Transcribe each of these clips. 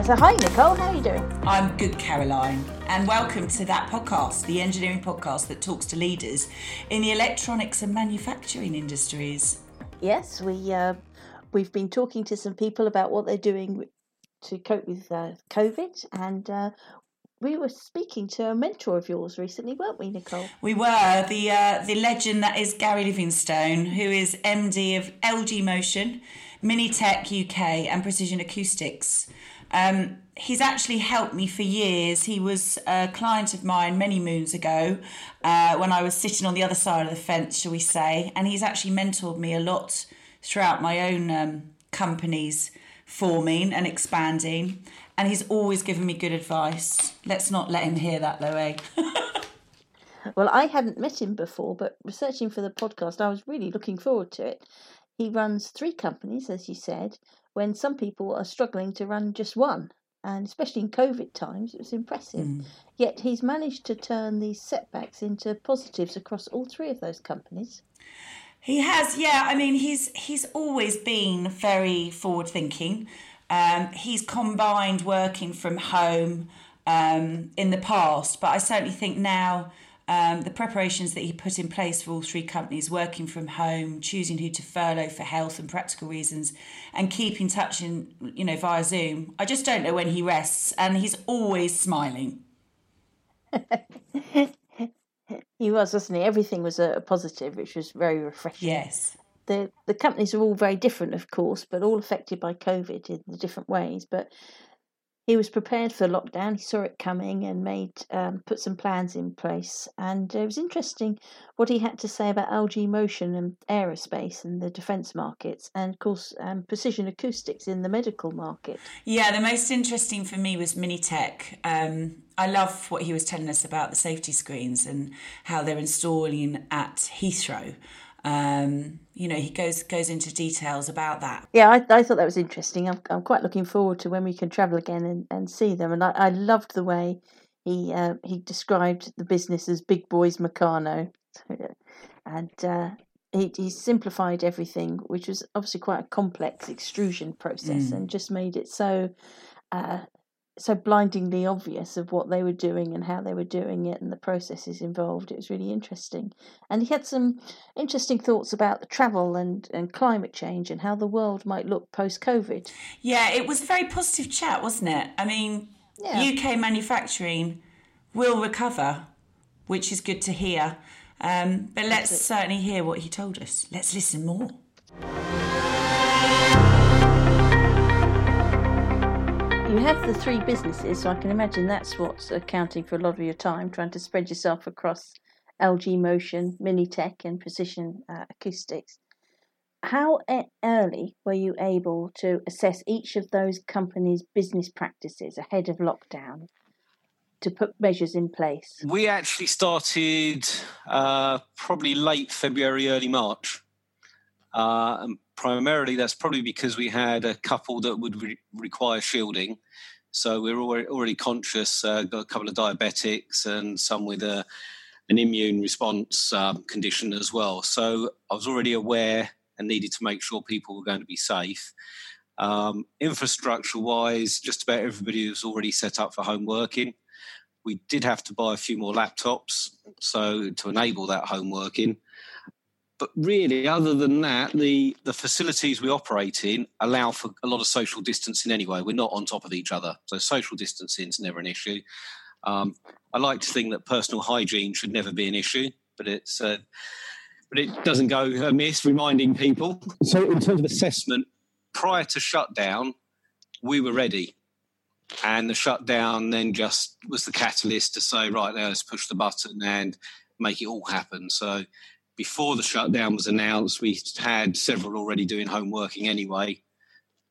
Uh, so, hi, Nicole. How are you doing? I'm good, Caroline, and welcome to that podcast, the engineering podcast that talks to leaders in the electronics and manufacturing industries. Yes, we uh, we've been talking to some people about what they're doing to cope with uh, COVID, and uh, we were speaking to a mentor of yours recently, weren't we, Nicole? We were the uh, the legend that is Gary Livingstone, who is MD of LG Motion, MiniTec UK, and Precision Acoustics. Um, he's actually helped me for years. He was a client of mine many moons ago uh, when I was sitting on the other side of the fence, shall we say, and he's actually mentored me a lot throughout my own um, companies forming and expanding. And he's always given me good advice. Let's not let him hear that, though, eh? well, I hadn't met him before, but researching for the podcast, I was really looking forward to it. He runs three companies, as you said, when some people are struggling to run just one. And especially in COVID times, it was impressive. Mm. Yet he's managed to turn these setbacks into positives across all three of those companies. He has, yeah. I mean, he's he's always been very forward thinking. Um, he's combined working from home um, in the past, but I certainly think now um, the preparations that he put in place for all three companies, working from home, choosing who to furlough for health and practical reasons, and keep in touch in you know via Zoom. I just don't know when he rests, and he's always smiling. he was, wasn't he? Everything was a, positive, which was very refreshing. Yes. The the companies are all very different, of course, but all affected by COVID in the different ways. But he was prepared for lockdown. He saw it coming and made um, put some plans in place. And it was interesting what he had to say about LG Motion and aerospace and the defence markets, and of course um, precision acoustics in the medical market. Yeah, the most interesting for me was MiniTec. Um, I love what he was telling us about the safety screens and how they're installing at Heathrow um, you know, he goes goes into details about that. Yeah, I, I thought that was interesting. I'm, I'm quite looking forward to when we can travel again and, and see them. And I, I loved the way he uh, he described the business as Big Boys Meccano, and uh, he he simplified everything, which was obviously quite a complex extrusion process, mm. and just made it so uh, so blindingly obvious of what they were doing and how they were doing it and the processes involved. It was really interesting. And he had some interesting thoughts about the travel and, and climate change and how the world might look post COVID. Yeah, it was a very positive chat, wasn't it? I mean, yeah. UK manufacturing will recover, which is good to hear. Um, but let's certainly hear what he told us. Let's listen more. You have the three businesses, so I can imagine that's what's accounting for a lot of your time, trying to spread yourself across LG Motion, MiniTec, and Precision uh, Acoustics. How early were you able to assess each of those companies' business practices ahead of lockdown to put measures in place? We actually started uh, probably late February, early March. Uh, primarily that's probably because we had a couple that would re- require shielding. So we are already, already conscious, uh, got a couple of diabetics and some with a, an immune response um, condition as well. So I was already aware and needed to make sure people were going to be safe. Um, infrastructure wise, just about everybody was already set up for home working. We did have to buy a few more laptops so to enable that home working but really, other than that, the the facilities we operate in allow for a lot of social distancing anyway. We're not on top of each other, so social distancing is never an issue. Um, I like to think that personal hygiene should never be an issue, but it's uh, but it doesn't go amiss reminding people. So, in terms of assessment, prior to shutdown, we were ready, and the shutdown then just was the catalyst to say, right, now let's push the button and make it all happen. So before the shutdown was announced, we had several already doing home working anyway.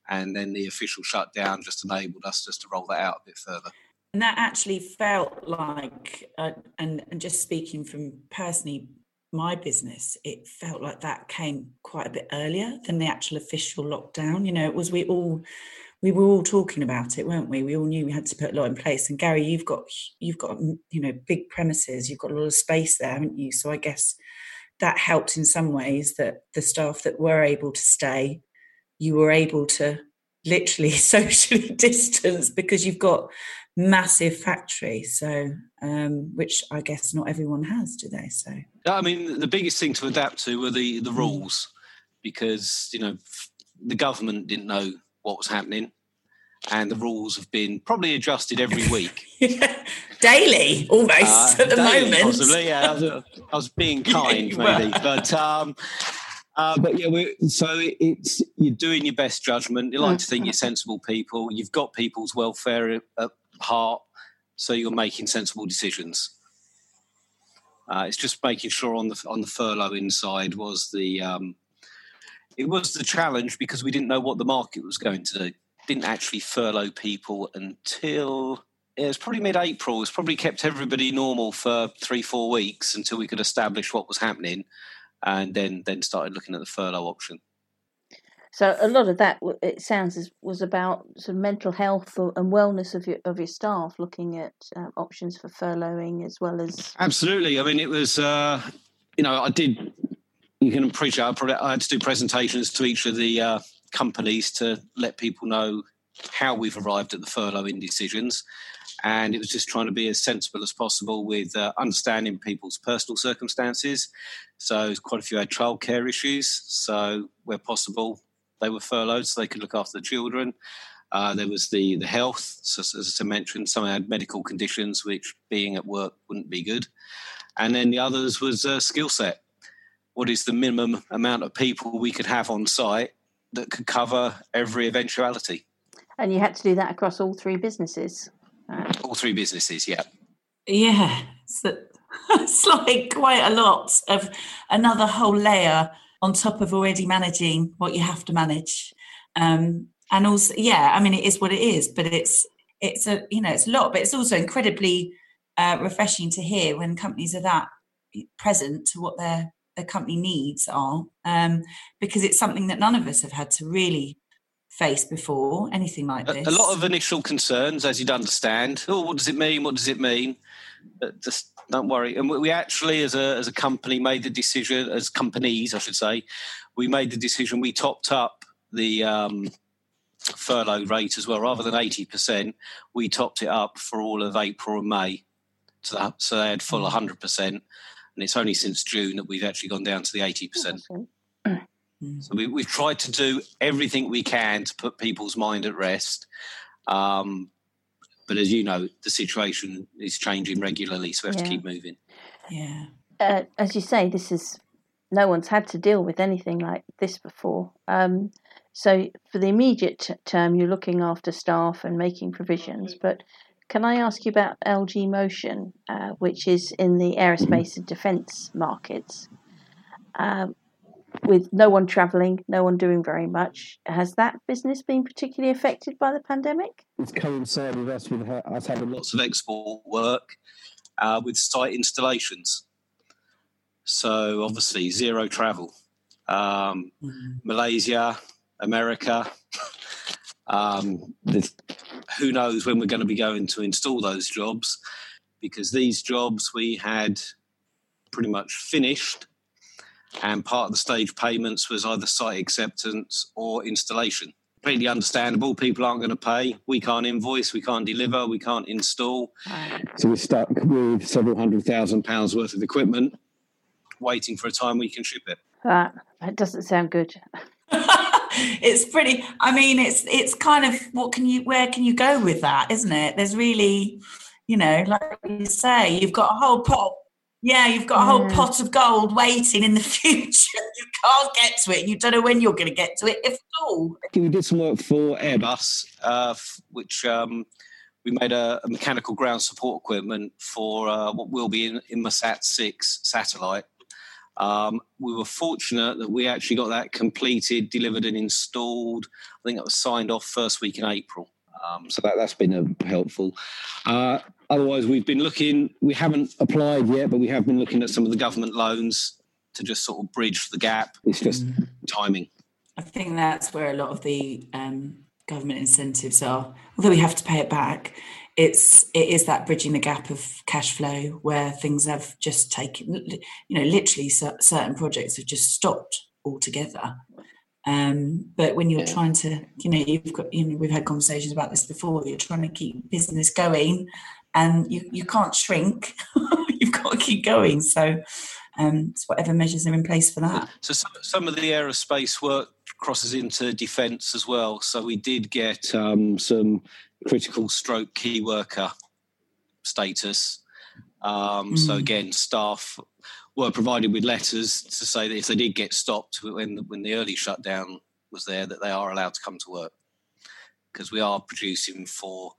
And then the official shutdown just enabled us just to roll that out a bit further. And that actually felt like, uh, and, and just speaking from personally, my business, it felt like that came quite a bit earlier than the actual official lockdown. You know, it was we all we were all talking about it, weren't we? We all knew we had to put a lot in place. And Gary, you've got you've got you know big premises, you've got a lot of space there, haven't you? So I guess that helped in some ways that the staff that were able to stay, you were able to literally socially distance because you've got massive factories. So, um, which I guess not everyone has, do they? So, I mean, the biggest thing to adapt to were the the mm. rules because you know the government didn't know what was happening and the rules have been probably adjusted every week. Daily, almost uh, at the daily, moment. Possibly, yeah. I was, I was being kind, maybe, but um, uh, but yeah, so it's you're doing your best judgment. You like to think you're sensible people. You've got people's welfare at heart, so you're making sensible decisions. Uh, it's just making sure on the on the furlough inside was the um, it was the challenge because we didn't know what the market was going to do didn't actually furlough people until it was probably mid-April. It's probably kept everybody normal for three, four weeks until we could establish what was happening, and then then started looking at the furlough option. So a lot of that, it sounds, was about sort of mental health and wellness of your of your staff, looking at um, options for furloughing as well as. Absolutely. I mean, it was. Uh, you know, I did. You can appreciate. I, I had to do presentations to each of the uh, companies to let people know how we've arrived at the furloughing decisions. And it was just trying to be as sensible as possible with uh, understanding people's personal circumstances. So, quite a few had childcare issues. So, where possible, they were furloughed so they could look after the children. Uh, there was the the health, so, as I mentioned, some had medical conditions which being at work wouldn't be good, and then the others was uh, skill set. What is the minimum amount of people we could have on site that could cover every eventuality. And you had to do that across all three businesses. Uh, all three businesses, yeah. Yeah, it's, like quite a lot of another whole layer on top of already managing what you have to manage. Um, and also, yeah, I mean, it is what it is, but it's it's a you know it's a lot, but it's also incredibly uh, refreshing to hear when companies are that present to what they're the company needs are, um, because it's something that none of us have had to really faced before, anything like this? A, a lot of initial concerns, as you'd understand. Oh, what does it mean? What does it mean? But just don't worry. And we actually, as a, as a company, made the decision, as companies, I should say, we made the decision, we topped up the um, furlough rate as well. Rather than 80%, we topped it up for all of April and May. So, that, so they had full hmm. 100%. And it's only since June that we've actually gone down to the 80%. Mm. So we, we've tried to do everything we can to put people's mind at rest. Um, but as you know, the situation is changing regularly, so we have yeah. to keep moving. Yeah. Uh, as you say, this is no one's had to deal with anything like this before. Um, so for the immediate t- term, you're looking after staff and making provisions. But can I ask you about LG Motion, uh, which is in the aerospace and defence markets? Um, with no one travelling, no one doing very much, has that business been particularly affected by the pandemic? It's coincided with us with us having lots of export work uh, with site installations. So obviously zero travel. Um, mm-hmm. Malaysia, America. um, who knows when we're going to be going to install those jobs because these jobs we had pretty much finished and part of the stage payments was either site acceptance or installation. Completely understandable. People aren't going to pay. We can't invoice we can't deliver we can't install. So we're stuck with several hundred thousand pounds worth of equipment waiting for a time we can ship it. That, that doesn't sound good. It's pretty i mean it's it's kind of what can you where can you go with that isn't it? There's really you know like you say you've got a whole pot yeah you've got a whole mm. pot of gold waiting in the future you can't get to it you don't know when you're going to get to it if at all we did some work for airbus uh, which um, we made a, a, mechanical ground support equipment for uh, what will be in, Inmarsat 6 satellite um, we were fortunate that we actually got that completed, delivered, and installed. I think it was signed off first week in April. Um, so that, that's been uh, helpful. Uh, otherwise, we've been looking, we haven't applied yet, but we have been looking at some of the government loans to just sort of bridge the gap. It's just mm. timing. I think that's where a lot of the um, government incentives are. Although we have to pay it back, it's it is that bridging the gap of cash flow where things have just taken you know literally certain projects have just stopped altogether Um, but when you're trying to, you know, you've got, you know, we've had conversations about this before. You're trying to keep business going, and you you can't shrink. you've got to keep going. So, um, it's whatever measures are in place for that. So some, some of the aerospace work crosses into defence as well. So we did get um, some critical stroke key worker status. Um, mm. So again, staff were provided with letters to say that if they did get stopped when the, when the early shutdown was there, that they are allowed to come to work because we are producing for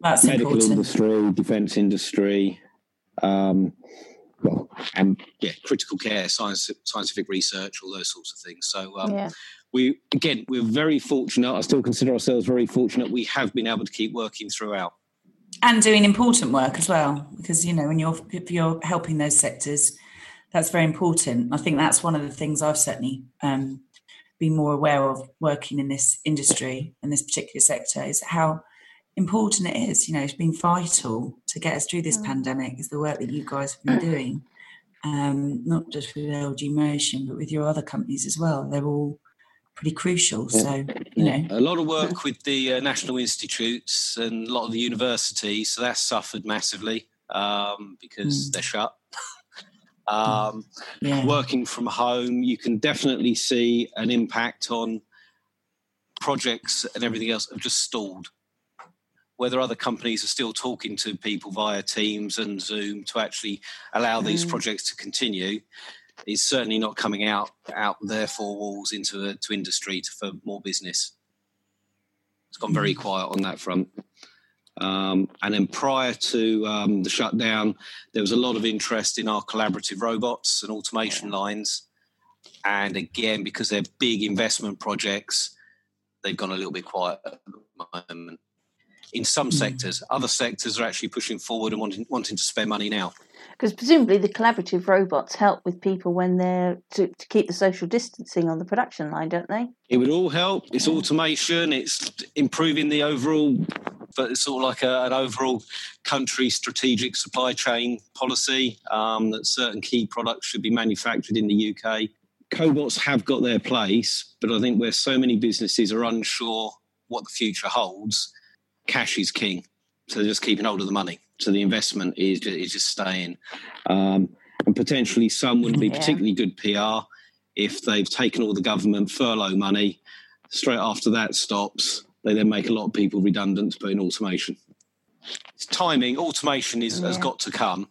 That's medical important. industry, defence industry, um, well, and yeah, critical care, science, scientific research, all those sorts of things. So um, yeah. we again, we're very fortunate. I still consider ourselves very fortunate. We have been able to keep working throughout and doing important work as well because you know when you're if you're helping those sectors that's very important i think that's one of the things i've certainly um, been more aware of working in this industry in this particular sector is how important it is you know it's been vital to get us through this mm. pandemic is the work that you guys have been doing um, not just with lg motion but with your other companies as well they're all pretty crucial. So, you know, a lot of work with the uh, national institutes and a lot of the universities. So that's suffered massively um, because mm. they're shut. Um, yeah. Working from home, you can definitely see an impact on projects and everything else have just stalled. Whether other companies are still talking to people via Teams and Zoom to actually allow mm. these projects to continue is certainly not coming out out their four walls into a, to industry to, for more business. It's gone very quiet on that front. Um, and then prior to um, the shutdown, there was a lot of interest in our collaborative robots and automation lines. And again, because they're big investment projects, they've gone a little bit quiet at the moment. In some mm. sectors, other sectors are actually pushing forward and wanting, wanting to spend money now. Because presumably the collaborative robots help with people when they're to, to keep the social distancing on the production line, don't they? It would all help. It's automation. It's improving the overall, but it's sort of like a, an overall country strategic supply chain policy um, that certain key products should be manufactured in the UK. Cobots have got their place, but I think where so many businesses are unsure what the future holds, cash is king. So they're just keeping hold of the money. So the investment is just, is just staying. Um, and potentially some wouldn't be yeah. particularly good PR if they've taken all the government furlough money. Straight after that stops, they then make a lot of people redundant put in automation. It's timing, automation is, yeah. has got to come.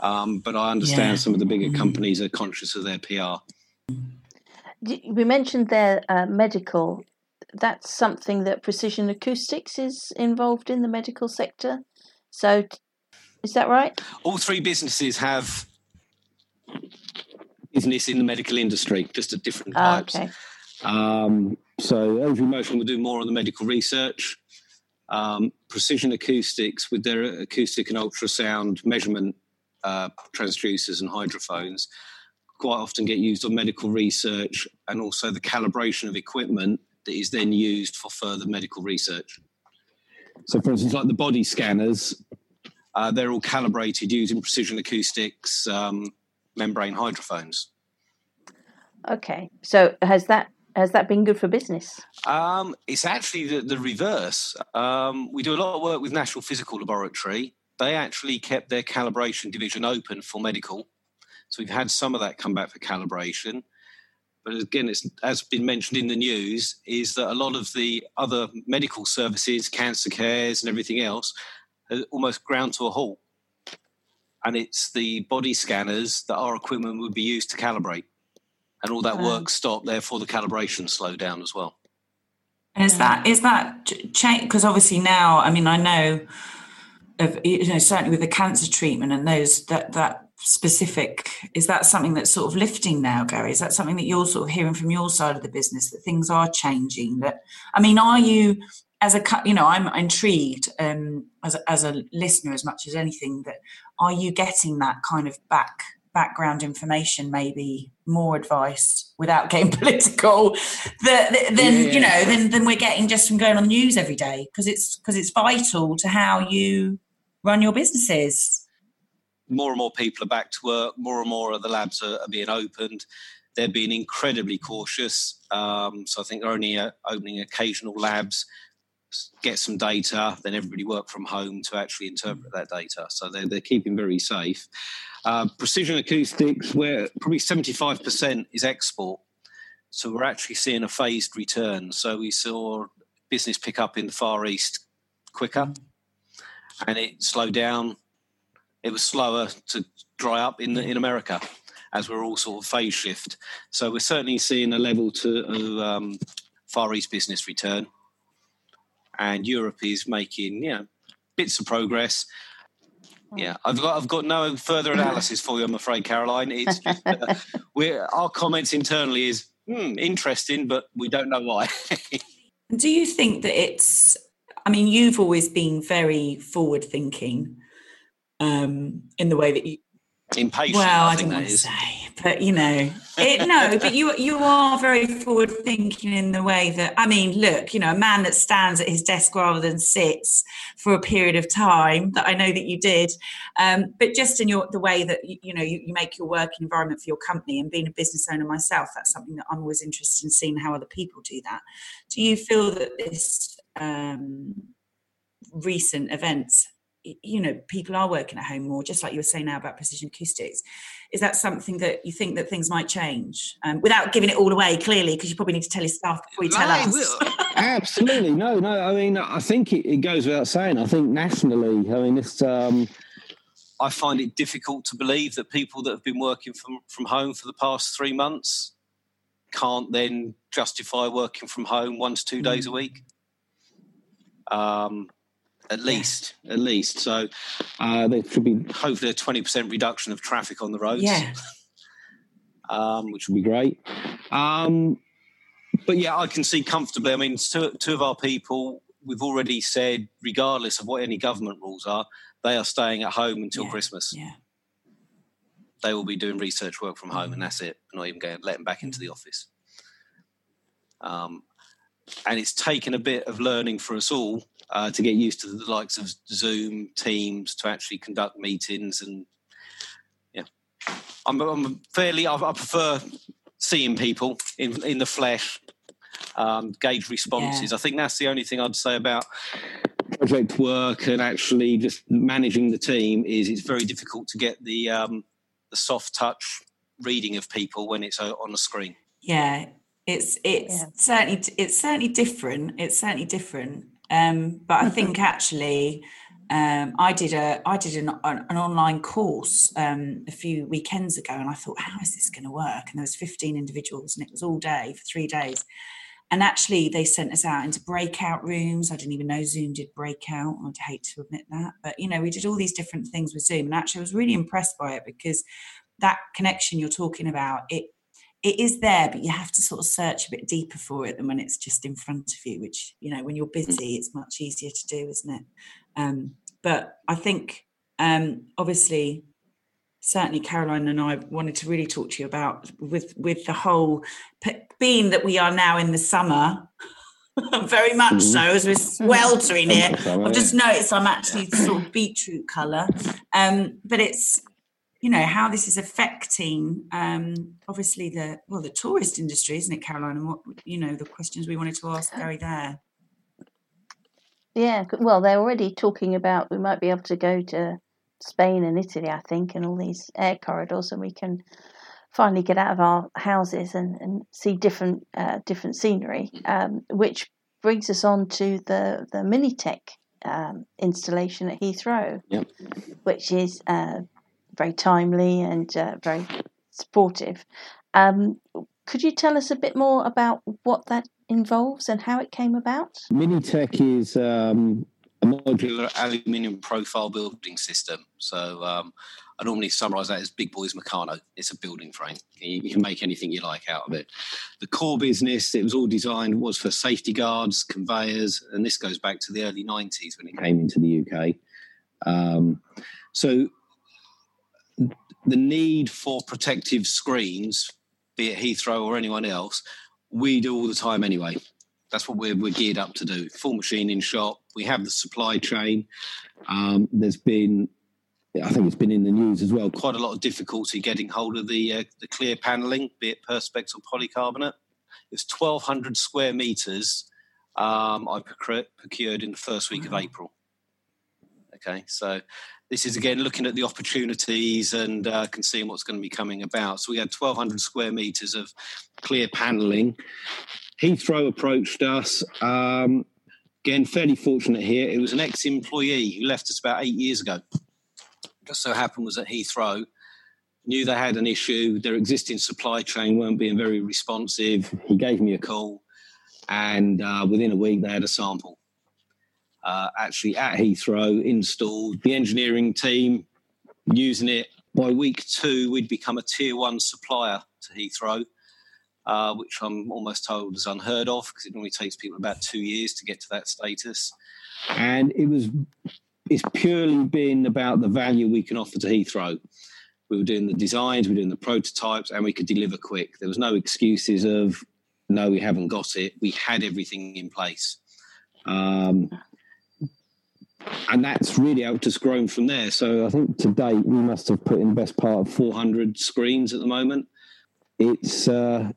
Um, but I understand yeah. some of the bigger mm-hmm. companies are conscious of their PR. We mentioned their uh, medical. That's something that Precision Acoustics is involved in the medical sector. So, is that right? All three businesses have business in the medical industry, just at different ah, types. Oh, okay. Um, so, LG Motion will do more on the medical research. Um, Precision Acoustics, with their acoustic and ultrasound measurement uh, transducers and hydrophones, quite often get used on medical research and also the calibration of equipment that is then used for further medical research. So, for instance, like the body scanners, uh, they're all calibrated using precision acoustics um, membrane hydrophones. Okay, so has that has that been good for business? Um, it's actually the, the reverse. Um, we do a lot of work with National Physical Laboratory. They actually kept their calibration division open for medical, so we've had some of that come back for calibration. But again, it's as been mentioned in the news, is that a lot of the other medical services, cancer cares, and everything else, almost ground to a halt. And it's the body scanners that our equipment would be used to calibrate, and all that wow. work stopped. Therefore, the calibration slowed down as well. And is that is that change? Because obviously now, I mean, I know of you know certainly with the cancer treatment and those that that specific is that something that's sort of lifting now gary is that something that you're sort of hearing from your side of the business that things are changing that i mean are you as a you know i'm intrigued um, as, a, as a listener as much as anything that are you getting that kind of back background information maybe more advice without getting political that then yeah. you know than, than we're getting just from going on the news every day because it's because it's vital to how you run your businesses more and more people are back to work. More and more of the labs are, are being opened. They're being incredibly cautious. Um, so I think they're only uh, opening occasional labs, get some data, then everybody work from home to actually interpret that data. So they're, they're keeping very safe. Uh, precision acoustics, where probably 75% is export. So we're actually seeing a phased return. So we saw business pick up in the Far East quicker and it slowed down. It was slower to dry up in, in America as we're all sort of phase shift. So we're certainly seeing a level to um, Far East business return. And Europe is making, you know, bits of progress. Yeah, I've got I've got no further analysis for you. I'm afraid, Caroline. It's just uh, we're our comments internally is hmm, interesting, but we don't know why. Do you think that it's? I mean, you've always been very forward thinking um, in the way that you impatient. Well, I, I don't want to say, but you know, it, no, but you you are very forward thinking in the way that I mean, look, you know, a man that stands at his desk rather than sits for a period of time that I know that you did, um, but just in your the way that you, you know you, you, make your working environment for your company and being a business owner myself, that's something that I'm always interested in seeing how other people do that. Do you feel that this um, recent events you know people are working at home more just like you were saying now about precision acoustics. Is that something that you think that things might change um, without giving it all away clearly because you probably need to tell your staff before you tell us? absolutely. No no i mean i think it, it, goes without saying. I think nationally i mean it's um i find it difficult to believe that people that have been working from from home for the past three months can't then justify working from home one to two days a mm. week. Um at least, yeah. at least. So uh, there should be hopefully a twenty percent reduction of traffic on the roads. Yeah. um, which would be great. Um, but yeah, I can see comfortably. I mean, two, two of our people, we've already said, regardless of what any government rules are, they are staying at home until yeah. Christmas. Yeah. They will be doing research work from home, and that's it. not even going to let them back into the office. Um, and it's taken a bit of learning for us all uh, to get used to the likes of Zoom, Teams, to actually conduct meetings, and yeah, I'm, I'm fairly. I, I, prefer seeing people in in the flesh, um, gauge responses. Yeah. I think that's the only thing I'd say about project work and actually just managing the team. Is it's very difficult to get the um, the soft touch reading of people when it's uh, on a screen. Yeah, it's it's yeah. certainly it's certainly different. It's certainly different. Um, but I think actually, um, I did a I did an, an online course um, a few weekends ago, and I thought, how is this going to work? And there was 15 individuals, and it was all day for three days. And actually, they sent us out into breakout rooms. I didn't even know Zoom did breakout. I'd hate to admit that, but you know, we did all these different things with Zoom, and actually, I was really impressed by it because that connection you're talking about it it is there, but you have to sort of search a bit deeper for it than when it's just in front of you, which, you know, when you're mm. busy, it's much easier to do, isn't it? Um, but I think, um, obviously, certainly Caroline and I wanted to really talk to you about with with the whole being that we are now in the summer. very much mm-hmm. so as we're sweltering here. I've just noticed I'm actually sort of beetroot colour. Um, but it's you know how this is affecting um, obviously the well the tourist industry isn't it caroline? And what you know the questions we wanted to ask gary there. Yeah well they're already talking about we might be able to go to spain and italy i think and all these air corridors and we can finally get out of our houses and, and see different uh, different scenery um, which brings us on to the the minitec um, installation at heathrow yep. which is uh, very timely and uh, very supportive. Um, could you tell us a bit more about what that involves and how it came about? MiniTec is um, a modular aluminium profile building system. So um, I normally summarise that as Big Boys Meccano. It's a building frame. You, you, can make anything you like out of it. The core business, it was all designed, was for safety guards, conveyors, and this goes back to the early 90s when it came into the UK. Um, so the need for protective screens, be it Heathrow or anyone else, we do all the time anyway. That's what we're, we're geared up to do. Full machine in shop. We have the supply chain. Um, there's been I think it's been in the news as well. Quite a lot of difficulty getting hold of the uh, the clear panelling, be it perspex or polycarbonate. It's 1,200 square meters. Um, I procured in the first week wow. of April. Okay, so this is again looking at the opportunities and uh, can see what's going to be coming about. So we had 1,200 square meters of clear panelling. Heathrow approached us. Um, again, fairly fortunate here. It was an ex-employee who left us about eight years ago. Just so happened was at Heathrow knew they had an issue. Their existing supply chain weren't being very responsive. He gave me a call, and uh, within a week they had a sample uh, actually at Heathrow installed. The engineering team using it. By week two, we'd become a tier one supplier to Heathrow, uh, which I'm almost told is unheard of because it normally takes people about two years to get to that status. And it was it's purely been about the value we can offer to Heathrow. We were doing the designs, we were doing the prototypes, and we could deliver quick. There was no excuses of no, we haven't got it. We had everything in place. Um, and that's really helped us grow from there. So I think to date we must have put in the best part of 400 screens at the moment. It's uh,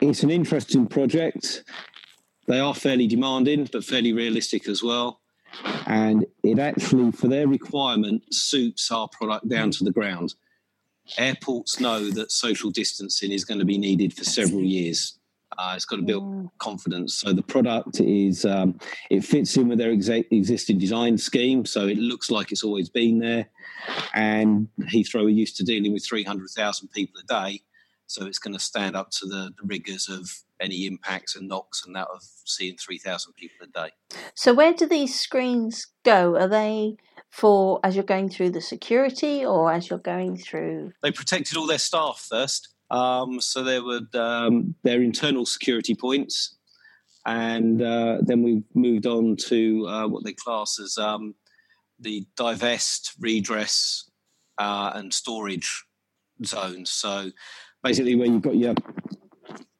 it's an interesting project. They are fairly demanding, but fairly realistic as well. And it actually, for their requirement, suits our product down to the ground. Airports know that social distancing is going to be needed for several years. Uh, it's got to build mm. confidence. So the product is um, it fits in with their exa- existing design scheme, so it looks like it's always been there. And Heathrow are used to dealing with three hundred thousand people a day, so it's going to stand up to the, the rigors of any impacts and knocks and that of seeing three thousand people a day. So where do these screens go? Are they for as you're going through the security or as you're going through? They protected all their staff first. Um, so there were um, their internal security points, and uh, then we moved on to uh, what they class as um, the divest, redress, uh, and storage zones. So basically, where you've got your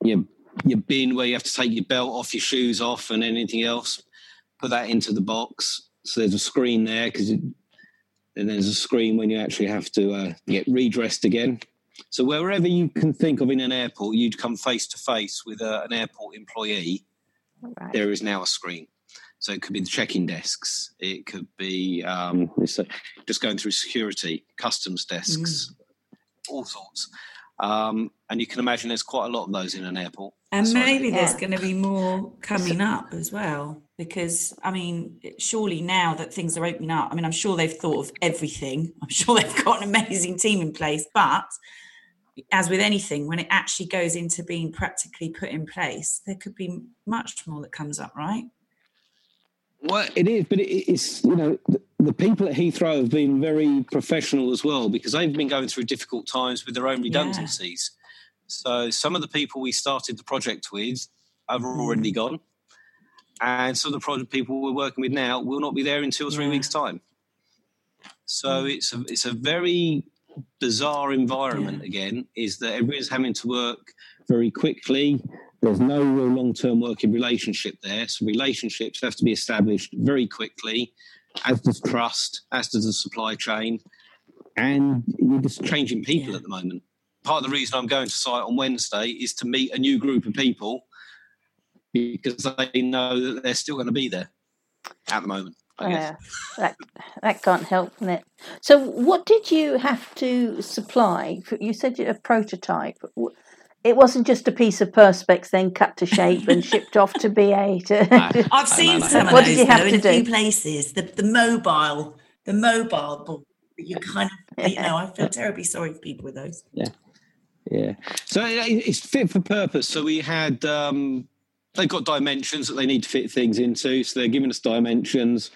your your bin where you have to take your belt off, your shoes off, and anything else, put that into the box. So there's a screen there because, and there's a screen when you actually have to uh, get redressed again. So wherever you can think of in an airport, you'd come face to face with a, an airport employee. Right. There is now a screen. So it could be the check-in desks. It could be um, just going through security, customs desks, mm. all sorts. Um, and you can imagine there's quite a lot of those in an airport. And Sorry. maybe there's going to be more coming up as well. Because, I mean, surely now that things are opening up, I mean, I'm sure they've thought of everything. I'm sure they've got an amazing team in place. But as with anything, when it actually goes into being practically put in place, there could be much more that comes up, right? Well, it is, but it's you know the, the, people at Heathrow have been very professional as well because they've been going through difficult times with their own redundancies. Yeah. So some of the people we started the project with have already mm. gone, and some of the project people we're working with now will not be there in two or three yeah. weeks' time. So mm. it's a it's a very bizarre environment yeah. again is that everyone's having to work very quickly. There's no real long term working relationship there. So relationships have to be established very quickly, as does trust, as does the supply chain. And you're just changing people yeah. at the moment. Part of the reason I'm going to site on Wednesday is to meet a new group of people because they know that they're still going to be there at the moment. Yeah, that that can't help, can it? So, what did you have to supply? You said a prototype. It wasn't just a piece of perspex then cut to shape and shipped off to BA. To I've seen some of what those did you have to in do? a few places. The the mobile, the mobile. You kind of, you know, I feel terribly sorry for people with those. Yeah, yeah. So it's fit for purpose. So we had um, they've got dimensions that they need to fit things into. So they're giving us dimensions.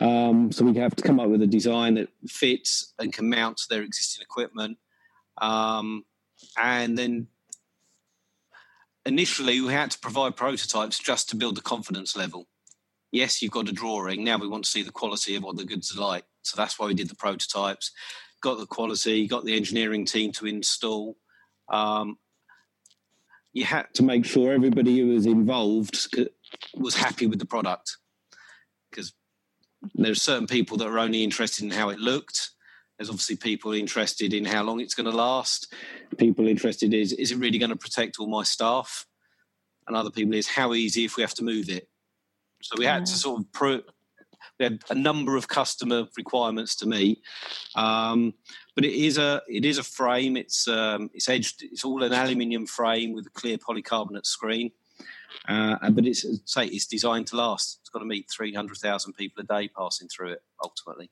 Um, so we have to come up with a design that fits and can mount to their existing equipment. Um, and then initially we had to provide prototypes just to build the confidence level. Yes, you've got a drawing. Now we want to see the quality of what the goods are like. So that's why we did the prototypes, got the quality, got the engineering team to install. Um, you had to make sure everybody who was involved uh, was happy with the product because there's certain people that are only interested in how it looked There's obviously people interested in how long it's going to last. People interested is is it really going to protect all my staff? And other people is how easy if we have to move it. So we had to sort of pro- we had a number of customer requirements to meet. Um, but it is a it is a frame. It's um, it's edged. It's all an aluminium frame with a clear polycarbonate screen. Uh, but it's say it's designed to last. It's got to meet three hundred thousand people a day passing through it ultimately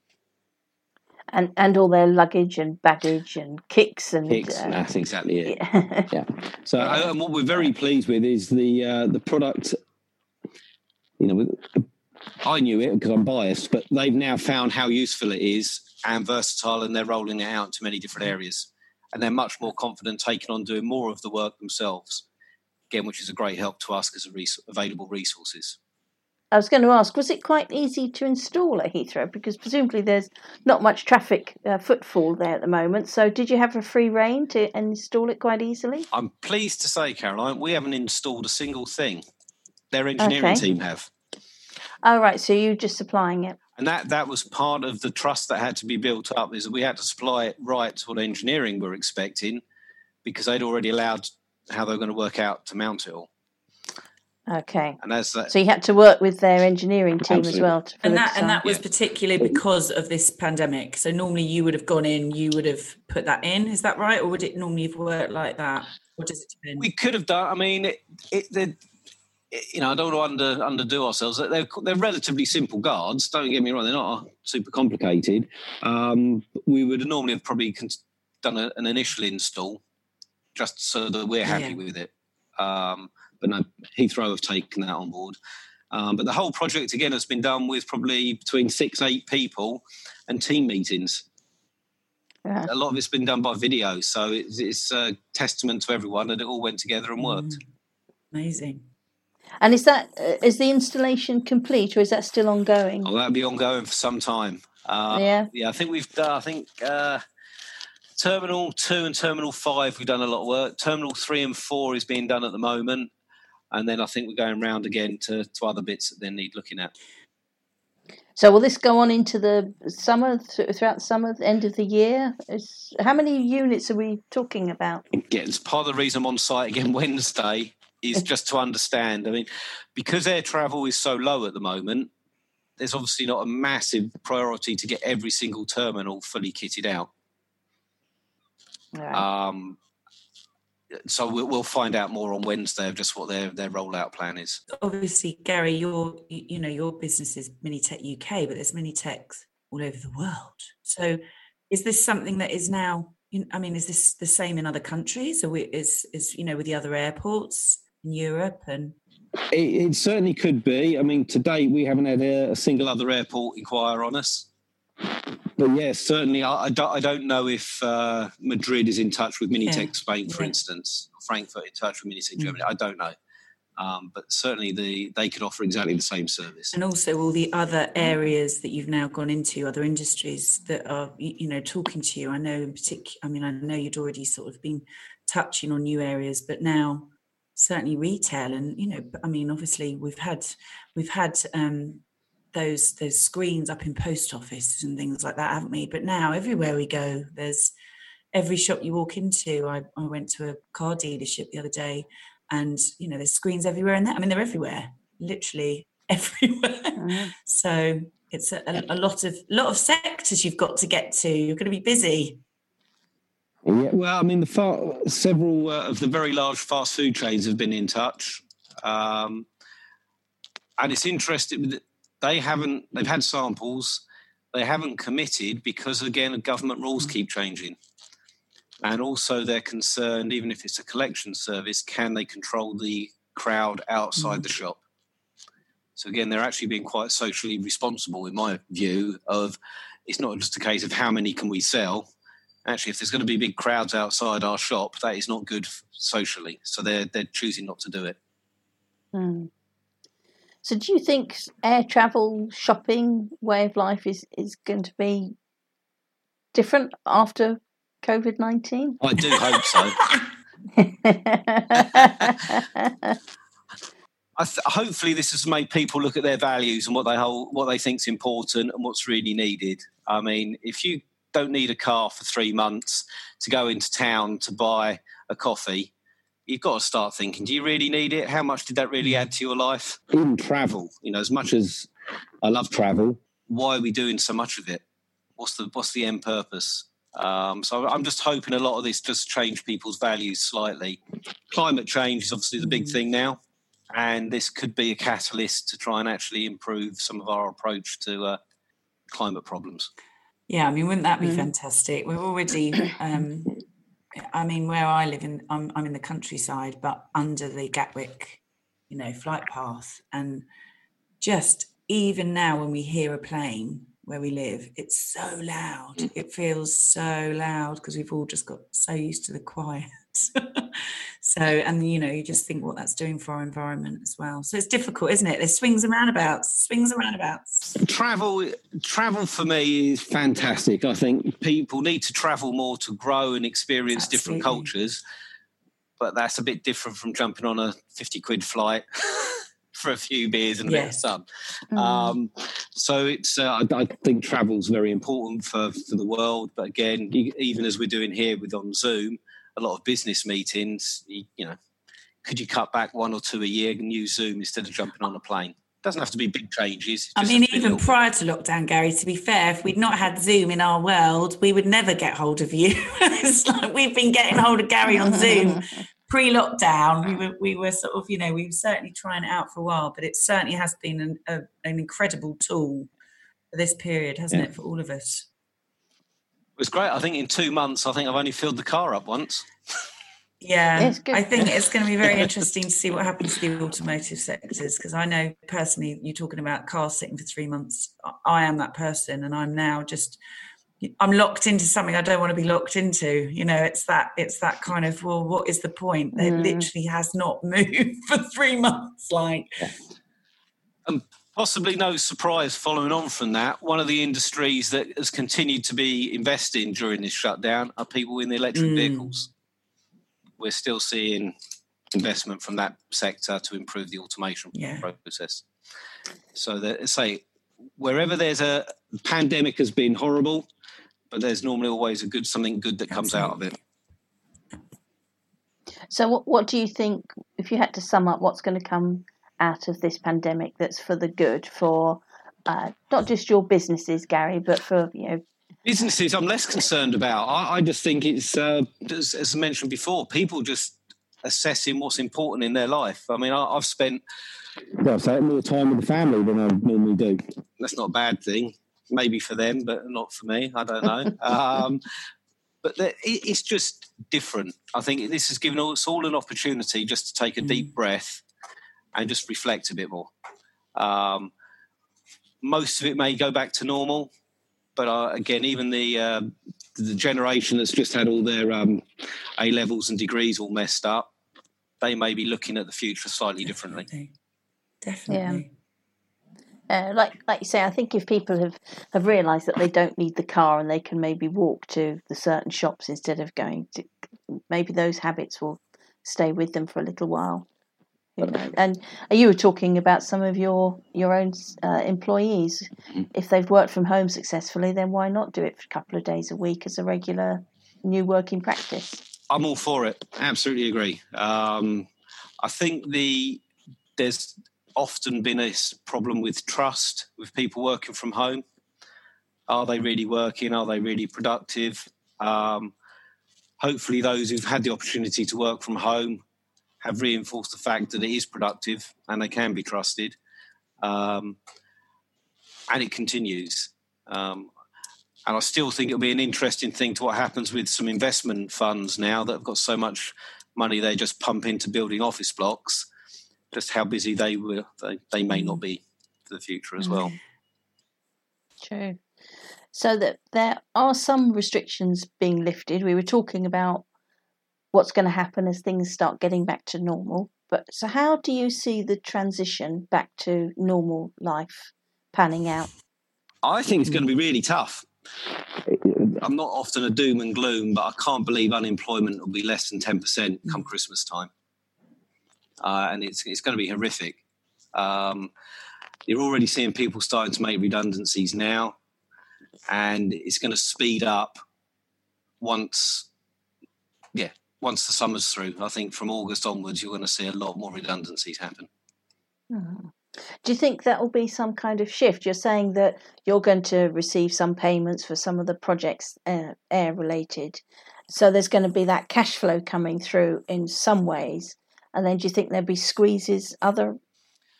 and and all their luggage and baggage and kicks and kicks. Uh, that's exactly it. Yeah. yeah. So uh, and what we're very pleased with is the uh, the product. You know, I knew it because I'm biased, but they've now found how useful it is and versatile, and they're rolling it out to many different areas. And they're much more confident taking on doing more of the work themselves. Again, which is a great help to us as a res- available resources. I was going to ask, was it quite easy to install at Heathrow? Because presumably there's not much traffic uh, footfall there at the moment. So did you have a free reign to install it quite easily? I'm pleased to say, Caroline, we haven't installed a single thing. Their engineering okay. team have. Oh, right. So you're just supplying it. And that, that was part of the trust that had to be built up is that we had to supply it right to what engineering were expecting because they'd already allowed how they were going to work out to mount it all. Okay. And as that, so you had to work with their engineering team Absolutely. as well. To, and that and that was yeah. particularly because of this pandemic. So normally you would have gone in, you would have put that in. Is that right, or would it normally have worked like that? What does it depend? We could have done. I mean, it, it, it, you know, I don't want to under, underdo ourselves. They're they're relatively simple guards. Don't get me wrong; they're not super complicated. Um, we would normally have probably done a, an initial install just so that we're happy yeah. with it. Um, but no, Heathrow have taken that on board. Um, but the whole project again has been done with probably between six, eight people and team meetings. Yeah. A lot of it's been done by video, so it's, it's a testament to everyone that it all went together and worked. Mm. Amazing. And is that uh, the installation complete, or is that still ongoing? Oh, that'll be ongoing for some time. Uh, yeah, yeah. I think we've done. I think uh, Terminal Two and Terminal Five, we've done a lot of work. Terminal Three and Four is being done at the moment, and then I think we're going round again to, to other bits that they need looking at. So will this go on into the summer throughout the summer, the end of the year? Is, how many units are we talking about? Again, it's part of the reason I'm on site again Wednesday is just to understand. I mean, because air travel is so low at the moment, there's obviously not a massive priority to get every single terminal fully kitted out. Right. Um, so we'll, we'll find out more on Wednesday of just what their their rollout plan is. Obviously, Gary, your you know your business is MiniTec UK, but there's MiniTecs all over the world. So, is this something that is now? I mean, is this the same in other countries, or is is you know with the other airports Europe and? It, it certainly could be. I mean, to date we haven't had a, a single other airport inquire on us but yes, certainly. I, I, don't, I don't know if uh, Madrid is in touch with MiniTec yeah. Spain, for yeah. instance, Frankfurt in touch with MiniTec mm. Germany. I don't know. Um, but certainly the, they could offer exactly the same service. And also all the other areas that you've now gone into, other industries that are, you know, talking to you. I know in particular, I mean, I know you'd already sort of been touching on new areas, but now certainly retail and, you know, I mean, obviously we've had, we've had um, those those screens up in post offices and things like that, haven't we? But now everywhere we go, there's every shop you walk into. I, I went to a car dealership the other day, and you know there's screens everywhere, and I mean they're everywhere, literally everywhere. Mm-hmm. So it's a, a, a lot of lot of sectors you've got to get to. You're going to be busy. Yeah, well, I mean, the far, several uh, of the very large fast food chains have been in touch, um, and it's interesting they haven't they've had samples. They haven't committed because again government rules mm. keep changing. And also they're concerned even if it's a collection service can they control the crowd outside mm. the shop? So again they're actually being quite socially responsible in my view of it's not just a case of how many can we sell actually if there's going to be big crowds outside our shop that is not good socially so they're they're choosing not to do it mm. So, do you think air travel, shopping, way of life is, is going to be different after COVID 19? I do hope so. th- hopefully, this has made people look at their values and what they hold, what they think is important and what's really needed. I mean, if you don't need a car for three months to go into town to buy a coffee, you've got to start thinking: Do you really need it? How much did that really add to your life? In travel, you know, as much as I love travel, why are we doing so much of it? What's the what's the end purpose? Um, so I'm just hoping a lot of this just change people's values slightly. Climate change is obviously the big mm. thing now, and this could be a catalyst to try and actually improve some of our approach to uh, climate problems. Yeah, I mean, wouldn't that be mm. fantastic? We're already, um, I mean, where I live in, I'm, I'm in the countryside, but under the Gatwick, you know, flight path, and just even now when we hear a plane where we live, it's so loud. Mm. It feels so loud because we've all just got so used to the quiet. so, and you know, you just think what that's doing for our environment as well. So it's difficult, isn't it? There's swings and roundabouts, swings and roundabouts. Travel, travel for me is fantastic. I think people need to travel more to grow and experience Absolutely. different cultures. But that's a bit different from jumping on a 50 quid flight. for a few beers and a bit of sun. Mm. Um, so it's uh, I, I, think travel's very important for for the world. But again, even as we're doing here with on Zoom, a lot of business meetings, you, you know, could you cut back one or two a year and use Zoom instead of jumping on a plane? doesn't have to be big changes. I mean, even prior to lockdown, Gary, to be fair, if we'd not had Zoom in our world, we would never get hold of you. it's like we've been getting hold of Gary on Zoom pre-lockdown, we were we were sort of you know we were certainly trying it out for a while, but it certainly has been an, a, an incredible tool for this period, hasn't yeah. it, for all of us? It was great. I think in two months, I think I've only filled the car up once. Yeah, I think it's going to be very interesting to see what happens to the automotive sectors because I know personally, you're talking about cars sitting for three months. I am that person, and I'm now just I'm locked into something I don't want to be locked into. You know, it's that it's that kind of well, what is the point? It mm. literally has not moved for three months. Like, and possibly no surprise following on from that. One of the industries that has continued to be investing during this shutdown are people in the electric mm. vehicles. We're still seeing investment from that sector to improve the automation yeah. process. So that say wherever there's a pandemic has been horrible but there's normally always a good something good that comes out of it. So, what, what do you think, if you had to sum up what's going to come out of this pandemic that's for the good for uh, not just your businesses, Gary, but for you know businesses? I'm less concerned about. I, I just think it's uh, as, as, I mentioned before, people just assessing what's important in their life. I mean, I, have spent well, so more time with the family than I normally do. That's not a bad thing maybe for them, but not for me. I don't know. um, but it's just different. I think this has given us all an opportunity just to take a mm. deep breath and just reflect a bit more. Um, most of it may go back to normal, but uh, again, even the uh, the generation that's just had all their um, A levels and degrees all messed up, they may be looking at the future slightly Definitely. differently. Definitely. Yeah. Uh, like like you say, I think if people have, have realised that they don't need the car and they can maybe walk to the certain shops instead of going to, maybe those habits will stay with them for a little while. You know? And you were talking about some of your your own uh, employees. Mm-hmm. If they've worked from home successfully, then why not do it for a couple of days a week as a regular new working practice? I'm all for it. Absolutely agree. Um, I think the there's often been a problem with trust with people working from home. Are they really working? Are they really productive? Um, hopefully, those who've had the opportunity to work from home have reinforced the fact that it is productive and they can be trusted. Um, and it continues. Um, and I still think it'll be an interesting thing to what happens with some investment funds now that have got so much money they just pump into building office blocks just how busy they were they, they may not be for the future as well. True. So that there are some restrictions being lifted. We were talking about what's going to happen as things start getting back to normal. But so how do you see the transition back to normal life panning out? I think it's going to be really tough. I'm not often a doom and gloom, but I can't believe unemployment will be less than 10% come Christmas time uh, and it's it's going to be horrific. Um, you're already seeing people starting to make redundancies now. and it's going to speed up once, once the summer's through. I think from August onwards, you're going to see a lot more redundancies happen. Mm. Do you think that will be some kind of shift? You're saying that you're going to receive some payments for some of the projects uh, air related. So there's going to be that cash flow coming through in some ways. And then do you think there'll be squeezes other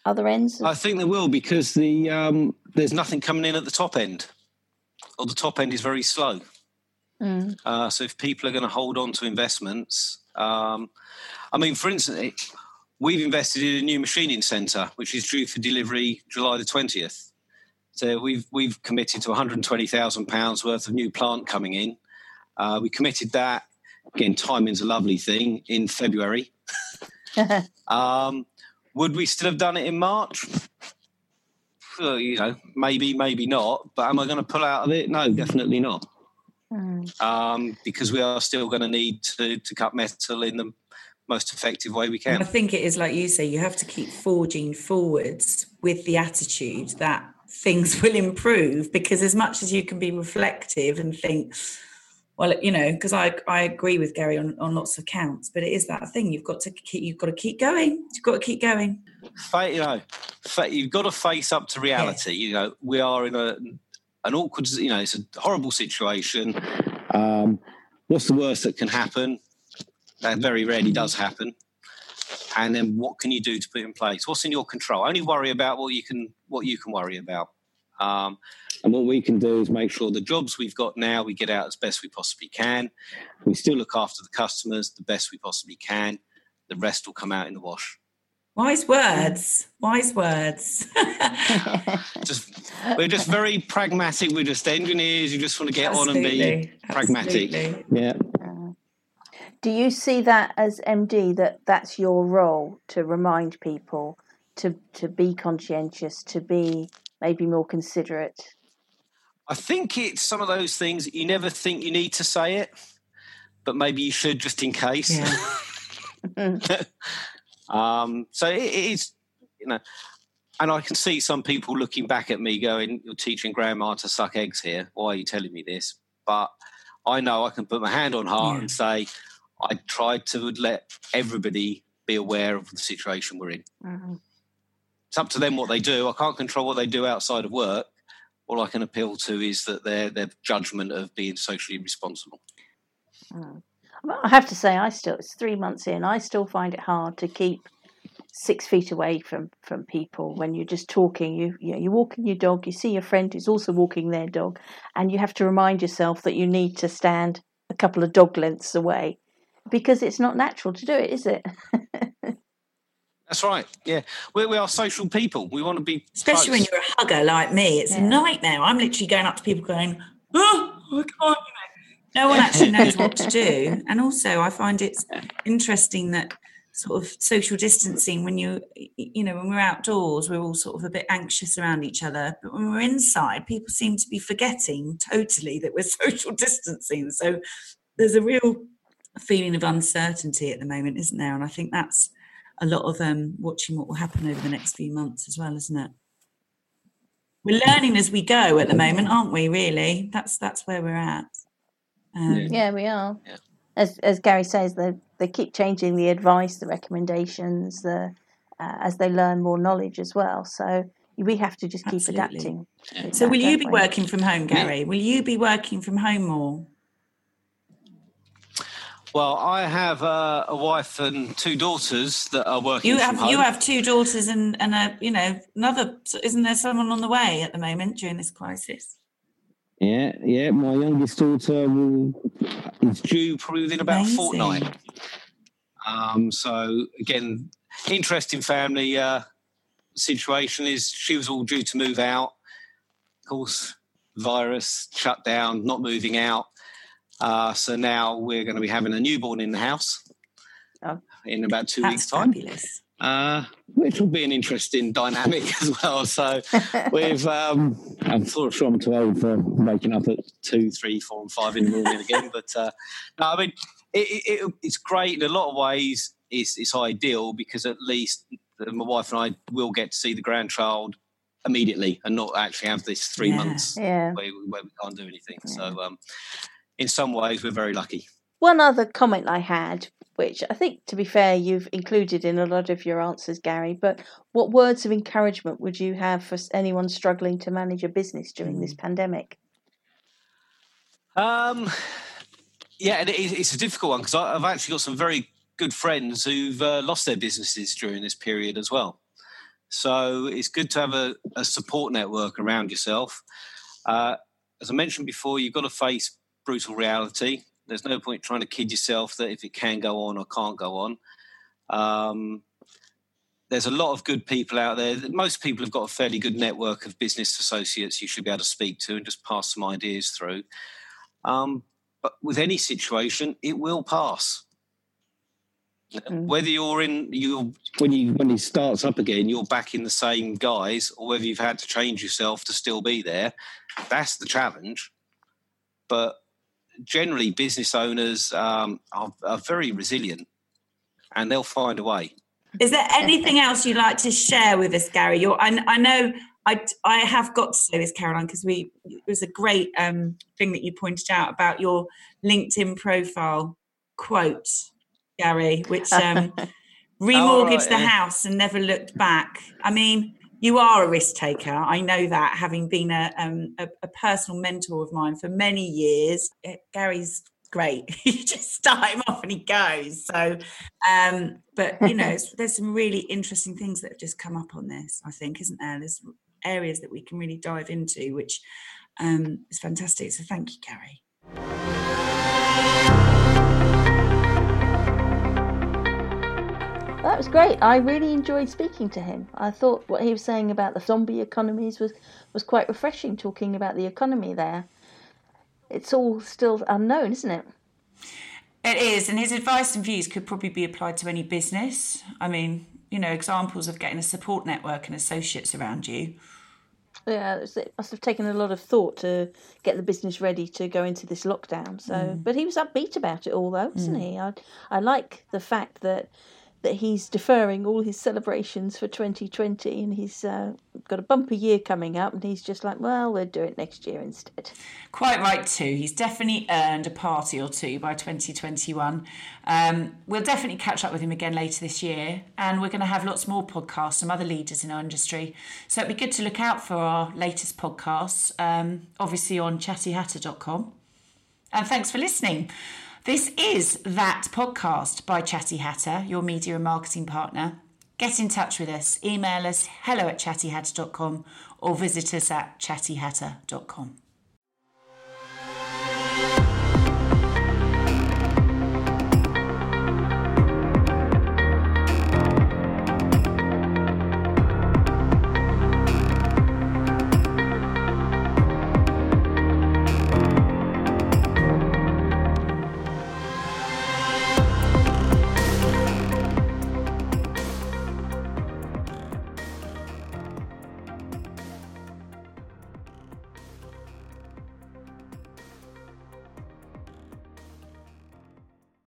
other ends? I think there will because the um, there's nothing coming in at the top end, or the top end is very slow. Mm. Uh, so if people are going to hold on to investments, um, I mean, for instance, we've invested in a new machining centre which is due for delivery July the twentieth. So we've we've committed to 120,000 pounds worth of new plant coming in. Uh, we committed that again. Timing's a lovely thing in February. um, would we still have done it in March? Well, you know, maybe, maybe not. But am I going to pull out of it? No, definitely not. Mm. Um, because we are still going to need to, to cut metal in the most effective way we can. I think it is like you say, you have to keep forging forwards with the attitude that things will improve because as much as you can be reflective and think, well you know because i i agree with gary on, on lots of counts but it is that thing you've got to keep you've got to keep going you've got to keep going you know you've got to face up to reality you know we are in a an awkward you know it's a horrible situation um, what's the worst that can happen that very rarely does happen and then what can you do to put in place what's in your control only worry about what you can what you can worry about um, and what we can do is make sure the jobs we've got now we get out as best we possibly can. We still look after the customers the best we possibly can. The rest will come out in the wash. Wise words. Wise words. just we're just very pragmatic. We're just engineers. You just want to get Absolutely. on and be pragmatic. Absolutely. Yeah. Uh, do you see that as MD that that's your role to remind people to to be conscientious, to be maybe more considerate? I think it's some of those things that you never think you need to say it, but maybe you should just in case. Yeah. um, so it, it's, you know, and I can see some people looking back at me going, You're teaching grandma to suck eggs here. Why are you telling me this? But I know I can put my hand on heart yeah. and say, I tried to let everybody be aware of the situation we're in. Mm-hmm. It's up to them what they do. I can't control what they do outside of work all I can appeal to is that their their judgment of being socially responsible. Mm. I have to say, I still it's three months in. I still find it hard to keep six feet away from from people when you're just talking. You you know, you're walking your dog. You see your friend who's also walking their dog, and you have to remind yourself that you need to stand a couple of dog lengths away because it's not natural to do it, is it? That's right. Yeah, we, we are social people. We want to be, especially close. when you're a hugger like me. It's yeah. a nightmare. I'm literally going up to people going, "Oh, I can't." No one actually knows what to do, and also I find it's interesting that sort of social distancing when you you know when we're outdoors we're all sort of a bit anxious around each other but when we're inside people seem to be forgetting totally that we're social distancing so there's a real feeling of uncertainty at the moment isn't there and i think that's a lot of um, watching what will happen over the next few months as well, isn't it? We're learning as we go at the moment, aren't we? Really, that's that's where we're at. Um, yeah. we are. Yeah. As as Gary says, they they keep changing the advice, the recommendations, the uh, as they learn more knowledge as well. So we have to just keep Absolutely. adapting. Yeah. So, that, will you be we? working from home, Gary? Will you be working from home more? Well, I have uh, a wife and two daughters that are working. You have you have two daughters and and a you know another. Isn't there someone on the way at the moment during this crisis? Yeah, yeah. My youngest daughter will, is due probably within about Amazing. a fortnight. Um, so again, interesting family uh, situation. Is she was all due to move out. Of course, virus shut down, not moving out. Uh, so now we're going to be having a newborn in the house oh, in about two weeks' time. Fabulous. Uh, which will be an interesting dynamic as well. So we've, um, I'm sort of sure I'm too old for waking up at two, three, four, and five in the morning again. But uh, no, I mean, it, it, it's great in a lot of ways. It's, it's ideal because at least my wife and I will get to see the grandchild immediately and not actually have this three Yeah. months Yeah. where, where we can't do anything. So, um, in some ways, we're very lucky. One other comment I had, which I think, to be fair, you've included in a lot of your answers, Gary, but what words of encouragement would you have for anyone struggling to manage a business during this pandemic? Um, yeah, and it, it's a difficult one because I've actually got some very good friends who've uh, lost their businesses during this period as well. So it's good to have a, a support network around yourself. Uh, as I mentioned before, you've got to face brutal reality. There's no point trying to kid yourself that if it can go on or can't go on. Um, there's a lot of good people out there. Most people have got a fairly good network of business associates you should be able to speak to and just pass some ideas through. Um, but with any situation, it will pass. Mm. Whether you're in you when you when it starts up again, you're back in the same guise, or whether you've had to change yourself to still be there, that's the challenge. But generally, business owners um, are, are very resilient, and they'll find a way. Is there anything else you'd like to share with us, Gary? You're, I, I know I, I have got to say this, Caroline, because we it was a great um, thing that you pointed out about your LinkedIn profile quote, Gary, which um, remortgaged the yeah. house and never looked back. I mean, you are a risk taker. I know that, having been a, um, a, a personal mentor of mine for many years. Eh, Gary's great. you just start him off and he goes. So, um, but you know, there's some really interesting things that have just come up on this. I think, isn't there? There's areas that we can really dive into, which um, is fantastic. So, thank you, Gary. That was great. I really enjoyed speaking to him. I thought what he was saying about the zombie economies was, was quite refreshing, talking about the economy there. It's all still unknown, isn't it? It is, and his advice and views could probably be applied to any business. I mean, you know, examples of getting a support network and associates around you. Yeah, it must have taken a lot of thought to get the business ready to go into this lockdown. So, mm. but he was upbeat about it all, though, wasn't mm. he? I, I like the fact that that he's deferring all his celebrations for 2020, and he's uh, got a bumper year coming up, and he's just like, well, we'll do it next year instead. Quite right, too. He's definitely earned a party or two by 2021. Um, we'll definitely catch up with him again later this year, and we're going to have lots more podcasts from other leaders in our industry. So it'd be good to look out for our latest podcasts, um, obviously on chattyhatter.com. And thanks for listening. This is That Podcast by Chatty Hatter, your media and marketing partner. Get in touch with us. Email us hello at chattyhatter.com or visit us at chattyhatter.com.